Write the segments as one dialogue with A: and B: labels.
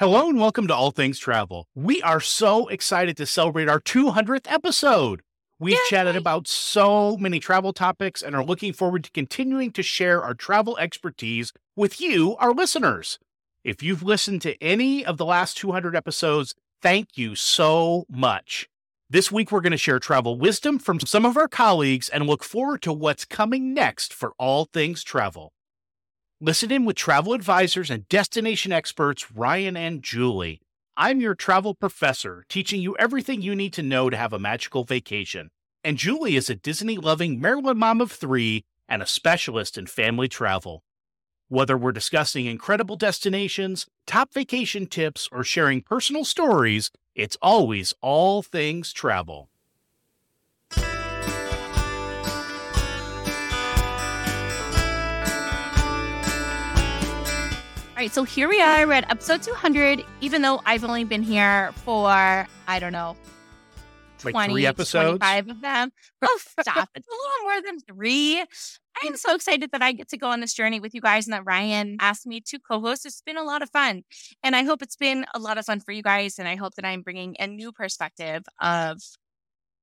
A: Hello and welcome to All Things Travel. We are so excited to celebrate our 200th episode. We've
B: Yay!
A: chatted about so many travel topics and are looking forward to continuing to share our travel expertise with you, our listeners. If you've listened to any of the last 200 episodes, thank you so much. This week, we're going to share travel wisdom from some of our colleagues and look forward to what's coming next for all things travel. Listen in with travel advisors and destination experts Ryan and Julie. I'm your travel professor, teaching you everything you need to know to have a magical vacation. And Julie is a Disney loving Maryland mom of three and a specialist in family travel. Whether we're discussing incredible destinations, top vacation tips, or sharing personal stories, it's always all things travel.
B: Right, so here we are. We're at episode 200, even though I've only been here for, I don't know,
A: Like
B: 20,
A: three episodes?
B: 25 of them. Oh, stop. it's a little more than three. I am so excited that I get to go on this journey with you guys and that Ryan asked me to co host. It's been a lot of fun. And I hope it's been a lot of fun for you guys. And I hope that I'm bringing a new perspective of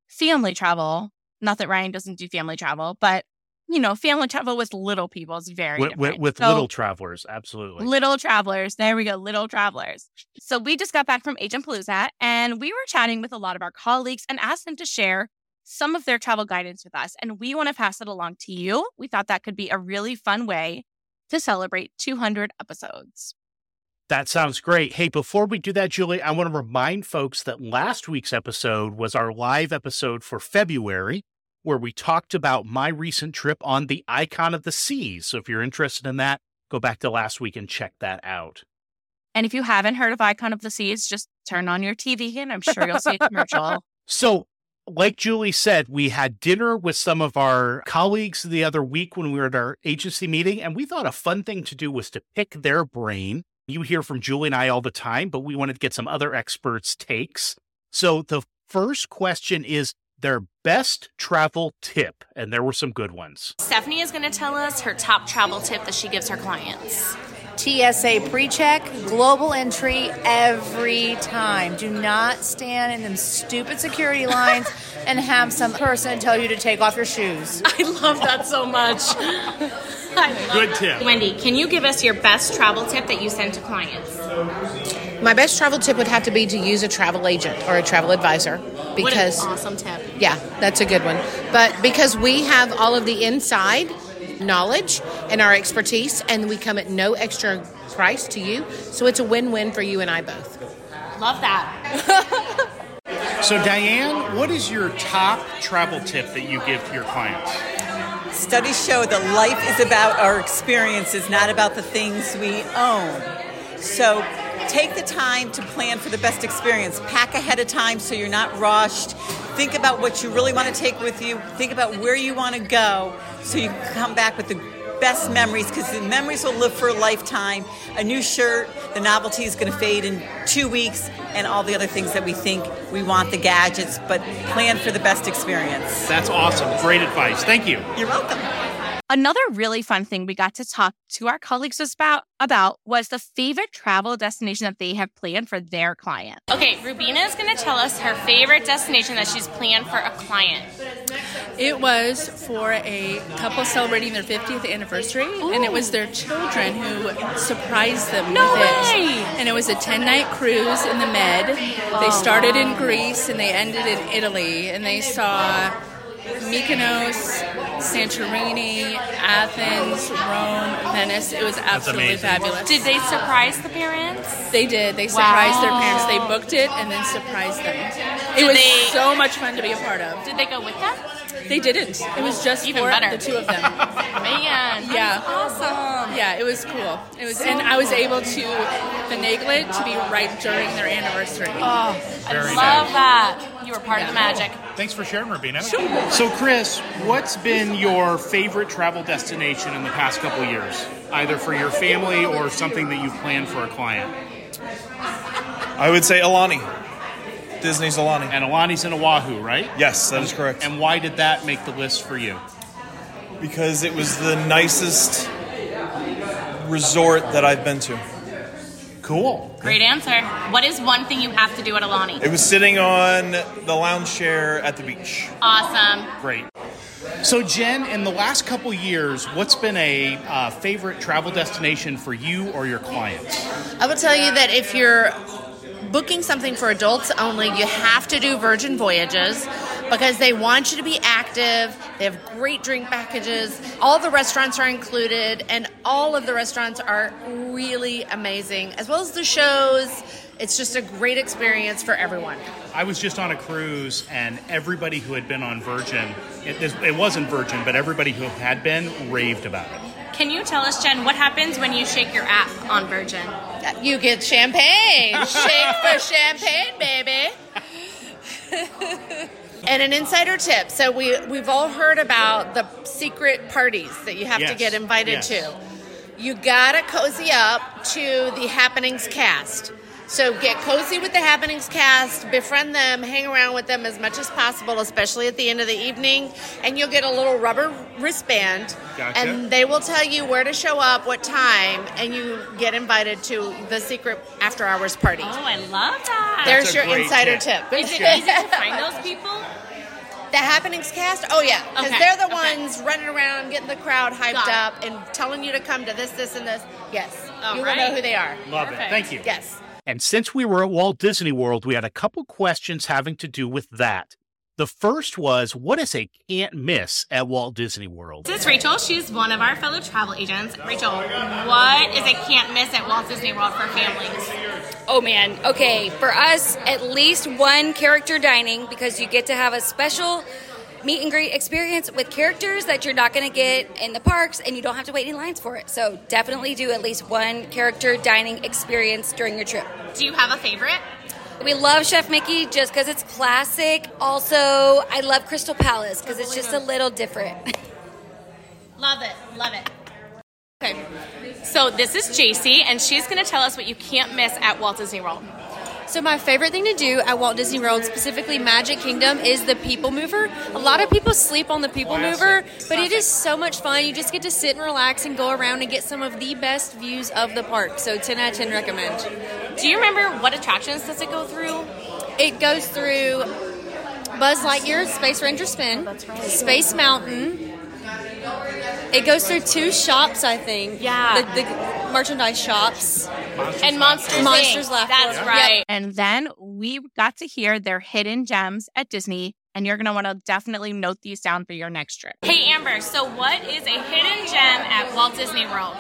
B: family travel. Not that Ryan doesn't do family travel, but you know, family travel with little people is very
A: With, with,
B: different.
A: with
B: So-
A: little travelers, absolutely.
B: Little travelers. There we go. Little travelers. So we just got back from Agent Palooza and we were chatting with a lot of our colleagues and asked them to share some of their travel guidance with us. And we want to pass it along to you. We thought that could be a really fun way to celebrate 200 episodes.
A: That sounds great. Hey, before we do that, Julie, I want to remind folks that last week's episode was our live episode for February, where we talked about my recent trip on the Icon of the Seas. So if you're interested in that, go back to last week and check that out.
B: And if you haven't heard of Icon of the Seas, just turn on your TV and I'm sure you'll see a commercial.
A: So, like Julie said, we had dinner with some of our colleagues the other week when we were at our agency meeting, and we thought a fun thing to do was to pick their brain. You hear from Julie and I all the time, but we wanted to get some other experts' takes. So, the first question is their best travel tip, and there were some good ones.
C: Stephanie is going to tell us her top travel tip that she gives her clients.
D: TSA pre-check, global entry every time. Do not stand in them stupid security lines and have some person tell you to take off your shoes.
C: I love that so much.
A: Good
C: that.
A: tip.
C: Wendy, can you give us your best travel tip that you send to clients?
D: My best travel tip would have to be to use a travel agent or a travel advisor because
C: what an awesome tip.
D: yeah, that's a good one. But because we have all of the inside knowledge and our expertise and we come at no extra price to you, so it's a win-win for you and I both.
C: Love that.
A: So, Diane, what is your top travel tip that you give to your clients?
E: Studies show that life is about our experiences, not about the things we own. So take the time to plan for the best experience. Pack ahead of time so you're not rushed. Think about what you really want to take with you. Think about where you want to go so you can come back with the best memories because the memories will live for a lifetime. A new shirt, the novelty is going to fade in two weeks, and all the other things that we think we want the gadgets, but plan for the best experience.
A: That's awesome. Great advice. Thank you.
E: You're welcome.
B: Another really fun thing we got to talk to our colleagues about, about was the favorite travel destination that they have planned for their client.
C: Okay, Rubina is going to tell us her favorite destination that she's planned for a client.
F: It was for a couple celebrating their 50th anniversary, and it was their children who surprised them
C: No
F: with
C: way!
F: it. And it was a 10 night cruise in the Med. They started in Greece and they ended in Italy, and they saw Mykonos, Santorini, Athens, Rome, Venice. It was absolutely fabulous.
C: Did they surprise the parents?
F: They did. They surprised their parents. They booked it and then surprised them. It
C: Did
F: was
C: they-
F: so much fun to be a part of.
C: Did they go with them?
F: They didn't. It was just
C: Even
F: for
C: better.
F: the two of them.
C: Man,
F: Yeah.
C: awesome.
F: Yeah, it was cool. It was, and I was able to finagle it to be right during their anniversary.
C: Oh, I
A: Very
C: love
A: nice.
C: that. You were part of the magic.
A: Thanks for sharing, Rabina. So, Chris, what's been your favorite travel destination in the past couple years, either for your family or something that you've planned for a client?
G: I would say Aulani. Disney's Aulani.
A: And Aulani's in Oahu, right?
G: Yes, that is correct.
A: And why did that make the list for you?
G: because it was the nicest resort that I've been to.
A: Cool.
C: Great answer. What is one thing you have to do at Aulani?
G: It was sitting on the lounge chair at the beach.
C: Awesome.
A: Great. So, Jen, in the last couple years, what's been a uh, favorite travel destination for you or your clients?
D: I will tell you that if you're booking something for adults only, you have to do Virgin Voyages because they want you to be active. They have great drink packages. All the restaurants are included, and all of the restaurants are really amazing, as well as the shows. It's just a great experience for everyone.
A: I was just on a cruise, and everybody who had been on Virgin, it, it wasn't Virgin, but everybody who had been raved about it.
C: Can you tell us, Jen, what happens when you shake your app on Virgin?
D: You get champagne. Shake for champagne, baby. and an insider tip. So we we've all heard about the secret parties that you have to get invited
A: yes.
D: to. You gotta cozy up to the Happenings cast. So get cozy with the Happenings cast, befriend them, hang around with them as much as possible, especially at the end of the evening, and you'll get a little rubber wristband,
A: Gotcha.
D: and they will tell you where to show up, what time, and you get invited to the secret after hours party.
C: Oh, I love that.
D: There's your insider
A: tip.
D: tip.
C: is it easy to find those people?
D: The Happenings cast? Oh, yeah. Because
C: Okay,
D: they're the
C: okay.
D: ones running around, getting the crowd hyped
C: Got it.
D: up, and telling you to come to this, this, and this. Yes.
C: All
D: you
C: right.
D: will know who they are.
A: Love it. Thank you.
D: Yes.
A: And since we were at Walt Disney World, we had a couple questions having to do with that. The first was, what is a can't miss at Walt Disney World?
C: This is Rachel. She's one of our fellow travel agents. Rachel, what is a can't miss at Walt Disney World for families?
H: Oh man, okay. For us, at least one character dining because you get to have a special meet and greet experience with characters that you're not going to get in the parks and you don't have to wait in lines for it. So definitely do at least one character dining experience during your trip.
C: Do you have a favorite?
H: We love Chef Mickey just because it's classic. Also, I love Crystal Palace because it's just a little different.
C: Love it. Love it. Okay. So this is JC, and she's going to tell us what you can't miss at Walt Disney World.
I: So my favorite thing to do at Walt Disney World, specifically Magic Kingdom, is the People Mover. A lot of people sleep on the People Mover, but it is so much fun. You just get to sit and relax and go around and get some of the best views of the park. So 10 out of 10 recommend.
C: Do you remember what attractions does it go through?
I: It goes through Buzz Lightyear Space Ranger Spin, oh, Space Mountain. It goes through two shops, I think.
C: Yeah.
I: The, the merchandise shops.
C: And Monsters,
I: Monsters
C: Inc.
I: Laugh
C: That's
I: World.
C: right.
B: And then we got to hear their hidden gems at Disney, and you're going to want to definitely note these down for your next trip.
C: Hey Amber, so what is a hidden gem at Walt Disney World?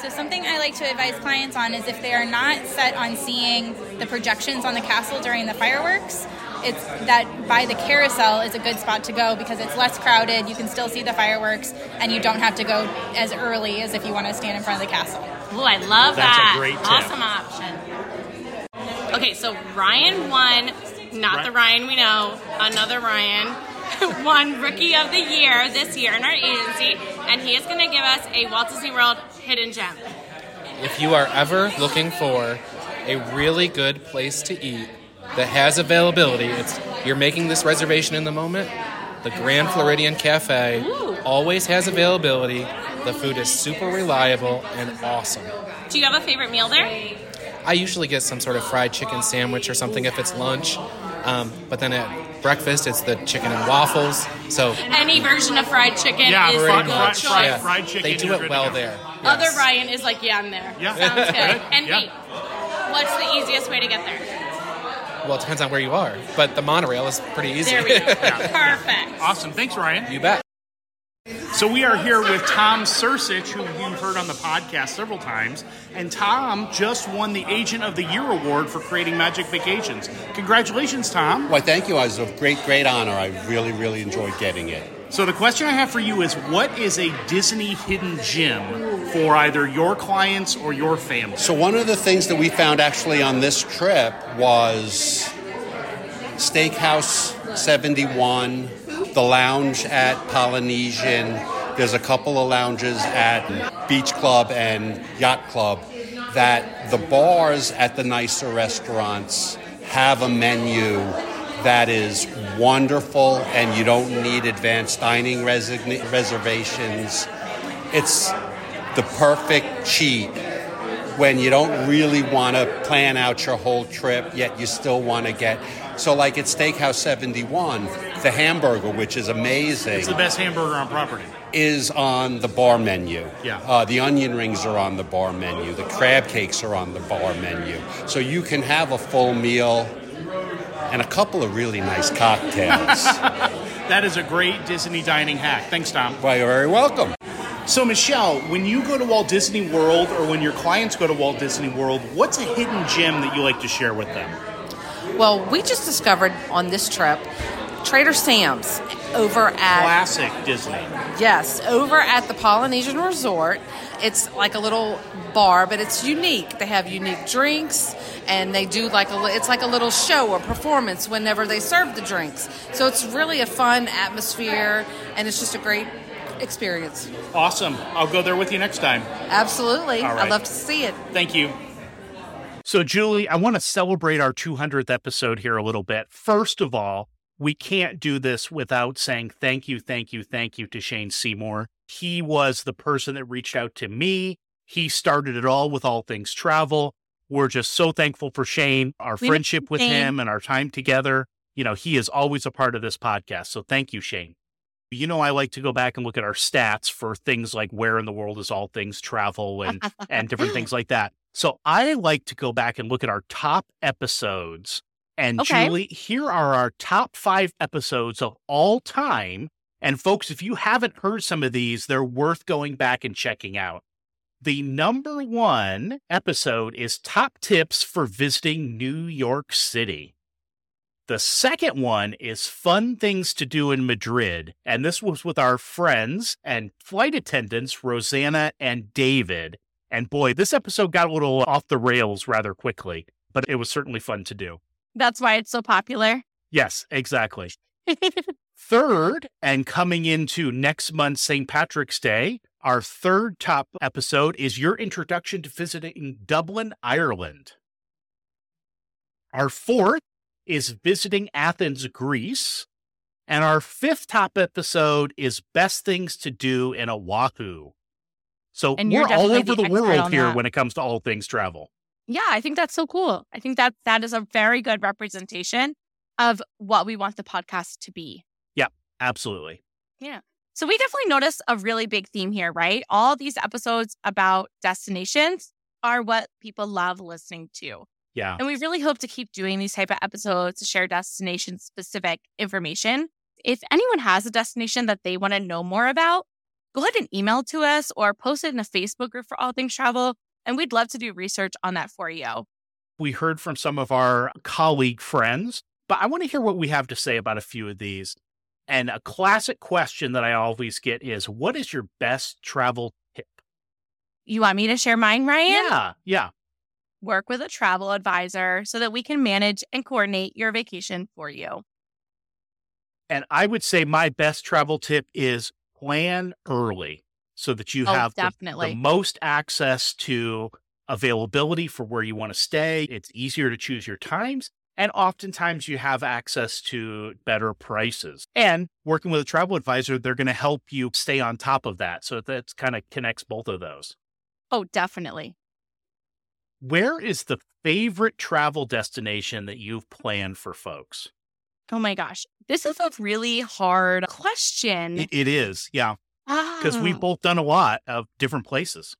J: So something I like to advise clients on is if they are not set on seeing the projections on the castle during the fireworks, it's that by the carousel is a good spot to go because it's less crowded, you can still see the fireworks, and you don't have to go as early as if you want to stand in front of the castle.
C: Oh, I love that.
A: That's a
C: that.
A: great tip.
C: Awesome option. Okay, so Ryan won, not
A: Right.
C: the Ryan we know, another Ryan, won Rookie of the Year this year in our agency, and he is going to give us a Walt Disney World hidden gem.
K: If you are ever looking for a really good place to eat that has availability, it's you're making this reservation in the moment. The Grand Floridian Cafe always has availability. The food is super reliable and awesome.
C: Do you have a favorite meal there?
K: I usually get some sort of fried chicken sandwich or something if it's lunch, um, but then at breakfast it's the chicken and waffles. So
C: Any version of fried chicken
A: Yeah,
C: is
A: fried-
C: a good
A: fried-
C: choice.
A: fried-
K: yeah,
A: fried chicken,
K: they do it well
A: to go.
K: there.
C: Other Ryan is like, yeah, I'm there.
A: Yeah.
C: Sounds good.
A: Good.
C: And
A: Yeah.
C: Pete, what's the easiest way to get there?
K: Well, it depends on where you are, but the monorail is pretty easy.
C: There we go. Perfect.
A: Awesome. Thanks, Ryan.
K: you bet.
A: So we are here with Tom Sursich, who you've heard on the podcast several times, and Tom just won the Agent of the Year award for creating Magic Vacations. Congratulations, Tom.
L: Why, thank you. It was a great, great honor. I really, really enjoyed getting it.
A: So the question I have for you is, what is a Disney hidden gem for either your clients or your family?
L: So, one of the things that we found actually on this trip was Steakhouse 71, the lounge at Polynesian. There's a couple of lounges at Beach Club and Yacht Club that the bars at the nicer restaurants have a menu that is wonderful and you don't need advanced dining resign- reservations. It's the perfect cheat when you don't really want to plan out your whole trip, yet you still want to get. So, like at Steakhouse 71, the hamburger, which is amazing.
A: It's the best hamburger on property.
L: Is on the bar menu.
A: Yeah.
L: Uh, the onion rings are on the bar menu. The crab cakes are on the bar menu. So you can have a full meal and a couple of really nice cocktails.
A: that is a great Disney dining hack. Thanks, Tom.
L: Well, you're very welcome.
A: So, Michelle, when you go to Walt Disney World or when your clients go to Walt Disney World, what's a hidden gem that you like to share with them?
M: Well, we just discovered on this trip Trader Sam's over at
A: Classic Disney.
M: Yes, over at the Polynesian Resort. It's like a little bar, but it's unique. They have unique drinks, and they do like a it's like a little show or performance whenever they serve the drinks. So it's really a fun atmosphere, and it's just a great experience.
A: Awesome. I'll go there with you next time.
M: Absolutely,
A: All right.
M: I'd love to see it.
A: Thank you. So, Julie, I want to celebrate our 200th episode here a little bit. First of all, we can't do this without saying thank you, thank you, thank you to Shane Seymour. He was the person that reached out to me. He started it all with All Things Travel. We're just so thankful for Shane, our
B: We
A: friendship with
B: Shane.
A: him and our time together. You know, he is always a part of this podcast. So, thank you, Shane. You know, I like to go back and look at our stats for things like where in the world is all things travel and and different things like that. So I like to go back and look at our top episodes. And
B: Okay.
A: Julie, here are our top five episodes of all time. And folks, if you haven't heard some of these, they're worth going back and checking out. The number one episode is Top Tips for Visiting New York City. The second one is Fun Things to Do in Madrid. And this was with our friends and flight attendants, Rosanna and David. And boy, this episode got a little off the rails rather quickly, but it was certainly fun to do.
B: That's why it's so popular.
A: Yes, exactly. Third, and coming into next month's St. Patrick's Day, our third top episode is your introduction to visiting Dublin, Ireland. Our fourth is visiting Athens, Greece. And our fifth top episode is best things to do in Oahu. So
B: And
A: we're all over
B: the
A: the world here
B: that.
A: when it comes to all things travel.
B: Yeah, I think that's so cool. I think that that is a very good representation of what we want the podcast to be.
A: Yeah, absolutely.
B: Yeah. So we definitely notice a really big theme here, right? All these episodes about destinations are what people love listening to.
A: Yeah.
B: And we really hope to keep doing these type of episodes to share destination specific information. If anyone has a destination that they want to know more about, go ahead and email to us or post it in a Facebook group for All Things Travel. And we'd love to do research on that for you.
A: We heard from some of our colleague friends, but I want to hear what we have to say about a few of these. And a classic question that I always get is what is your best travel tip?
B: You want me to share mine, Ryan?
A: Yeah, yeah.
B: Work with a travel advisor so that we can manage and coordinate your vacation for you.
A: And I would say my best travel tip is plan early so that you
B: Oh,
A: have the- the most access to availability for where you want to stay. It's easier to choose your times. And oftentimes you have access to better prices. And working with a travel advisor, they're going to help you stay on top of that. So that kind of connects both of those.
B: Oh, definitely.
A: Where is the favorite travel destination that you've planned for folks?
B: Oh my gosh. This is a really hard question.
A: It, it is, yeah, because we've
B: Ah.
A: both done a lot of different places.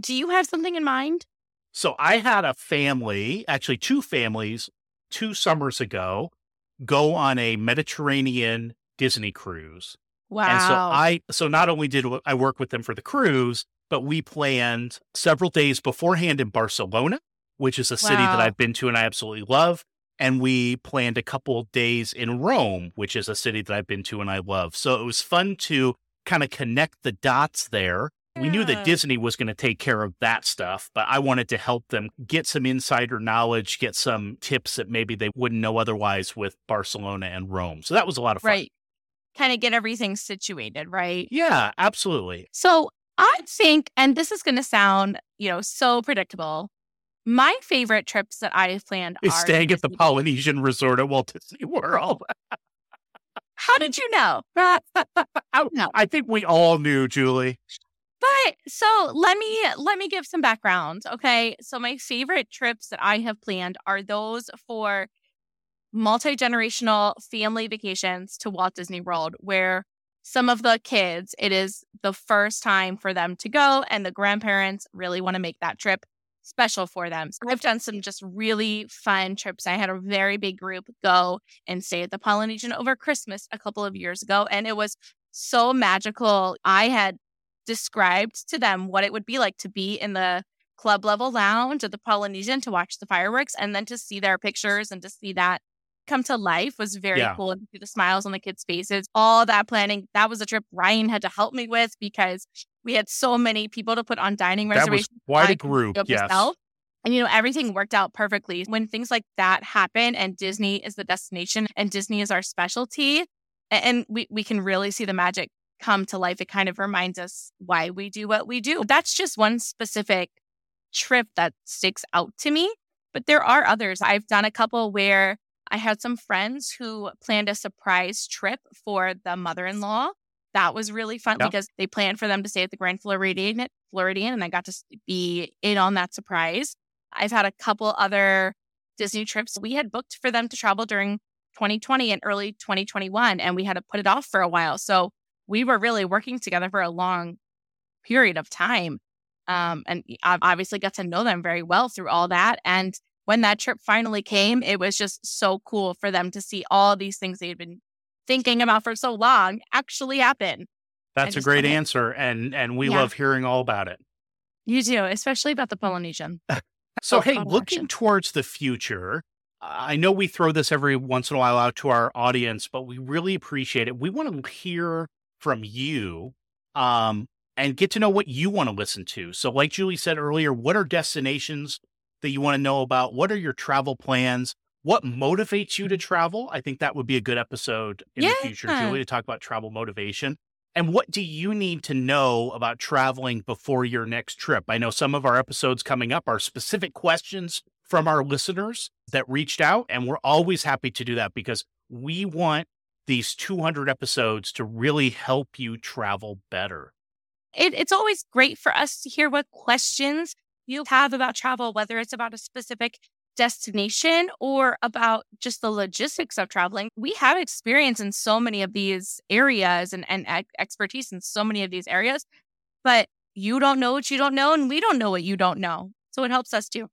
B: Do you have something in mind?
A: So I had a family, actually two families, two summers ago, go on a Mediterranean Disney cruise.
B: Wow.
A: And so I so not only did I work with them for the cruise, but we planned several days beforehand in Barcelona, which is a city that I've been to and I absolutely love. And we planned a couple of days in Rome, which is a city that I've been to and I love. So it was fun to kind of connect the dots there. We knew that Disney was going to take care of that stuff, but I wanted to help them get some insider knowledge, get some tips that maybe they wouldn't know otherwise with Barcelona and Rome. So that was a lot of fun.
B: right. Kind of get everything situated, right?
A: Yeah, absolutely.
B: So I think, and this is going to sound, you know, so predictable. My favorite trips that I have planned
A: is
B: are
A: staying at the
B: Disney.
A: Polynesian Resort at Walt Disney oh, World.
B: How did you know?
A: I, I think we all knew, Julie.
B: But so let me let me give some background. Okay. So my favorite trips that I have planned are those for multi-generational family vacations to Walt Disney World where some of the kids it is the first time for them to go and the grandparents really want to make that trip special for them. So I've done some just really fun trips. I had a very big group go and stay at the Polynesian over Christmas a couple of years ago and it was so magical. I had described to them what it would be like to be in the club level lounge at the Polynesian to watch the fireworks and then to see their pictures and to see that come to life was very
A: Yeah.
B: cool and to see the smiles on the kids' faces. All that planning, that was a trip Ryan had to help me with because we had so many people to put on dining
A: That was
B: reservations.
A: quite a group, yes.
B: myself. And you know, everything worked out perfectly. When things like that happen and Disney is the destination and Disney is our specialty, and we, we can really see the magic come to life. It kind of reminds us why we do what we do. That's just one specific trip that sticks out to me. But there are others. I've done a couple where I had some friends who planned a surprise trip for the mother in law. That was really fun
A: Yeah.
B: because they planned for them to stay at the Grand Floridian, Floridian, and I got to be in on that surprise. I've had a couple other Disney trips. We had booked for them to travel during 2020 and early 2021, and we had to put it off for a while. So we were really working together for a long period of time. Um, and I've obviously got to know them very well through all that. And when that trip finally came, it was just so cool for them to see all these things they had been thinking about for so long actually happen.
A: That's a great answer, and and we
B: Yeah.
A: love hearing all about it.
B: You do, especially about the Polynesian.
A: So, hey, looking
B: action.
A: towards the future, I know we throw this every once in a while out to our audience, but we really appreciate it. We want to hear from you um, and get to know what you want to listen to. So, like Julie said earlier, what are destinations that you want to know about? What are your travel plans? What motivates you to mm-hmm. travel? I think that would be a good episode in the future, Julie, to talk about travel motivation. And what do you need to know about traveling before your next trip? I know some of our episodes coming up are specific questions from our listeners that reached out, and we're always happy to do that because we want these 200 episodes to really help you travel better.
B: it, it's always great for us to hear what questions you have about travel, whether it's about a specific destination or about just the logistics of traveling. We have experience in so many of these areas and, and ex- expertise in so many of these areas, but you don't know what you don't know, and we don't know what you don't know. So it helps us too.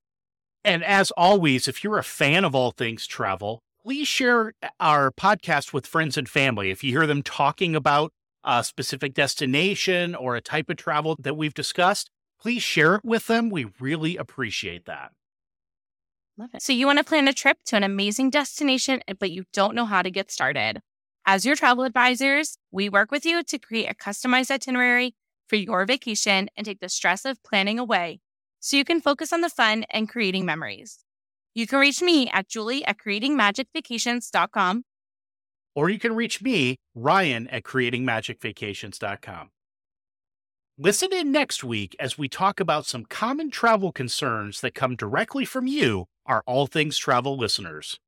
A: And as always, if you're a fan of all things travel, please share uh, our podcast with friends and family. If you hear them talking about a specific destination or a type of travel that we've discussed, please share it with them. We really appreciate that.
B: Love it. So you want to plan a trip to an amazing destination, eh, but you don't know how to get started. As your travel advisors, we work with you to create a customized itinerary for your vacation and take the stress of planning away so you can focus on the fun and creating memories. You can reach me at julie at creatingmagicvacations.com.
A: Or you can reach me, Ryan, at creatingmagicvacations.com. Listen in next week as we talk about some common travel concerns that come directly from you, our All Things Travel listeners.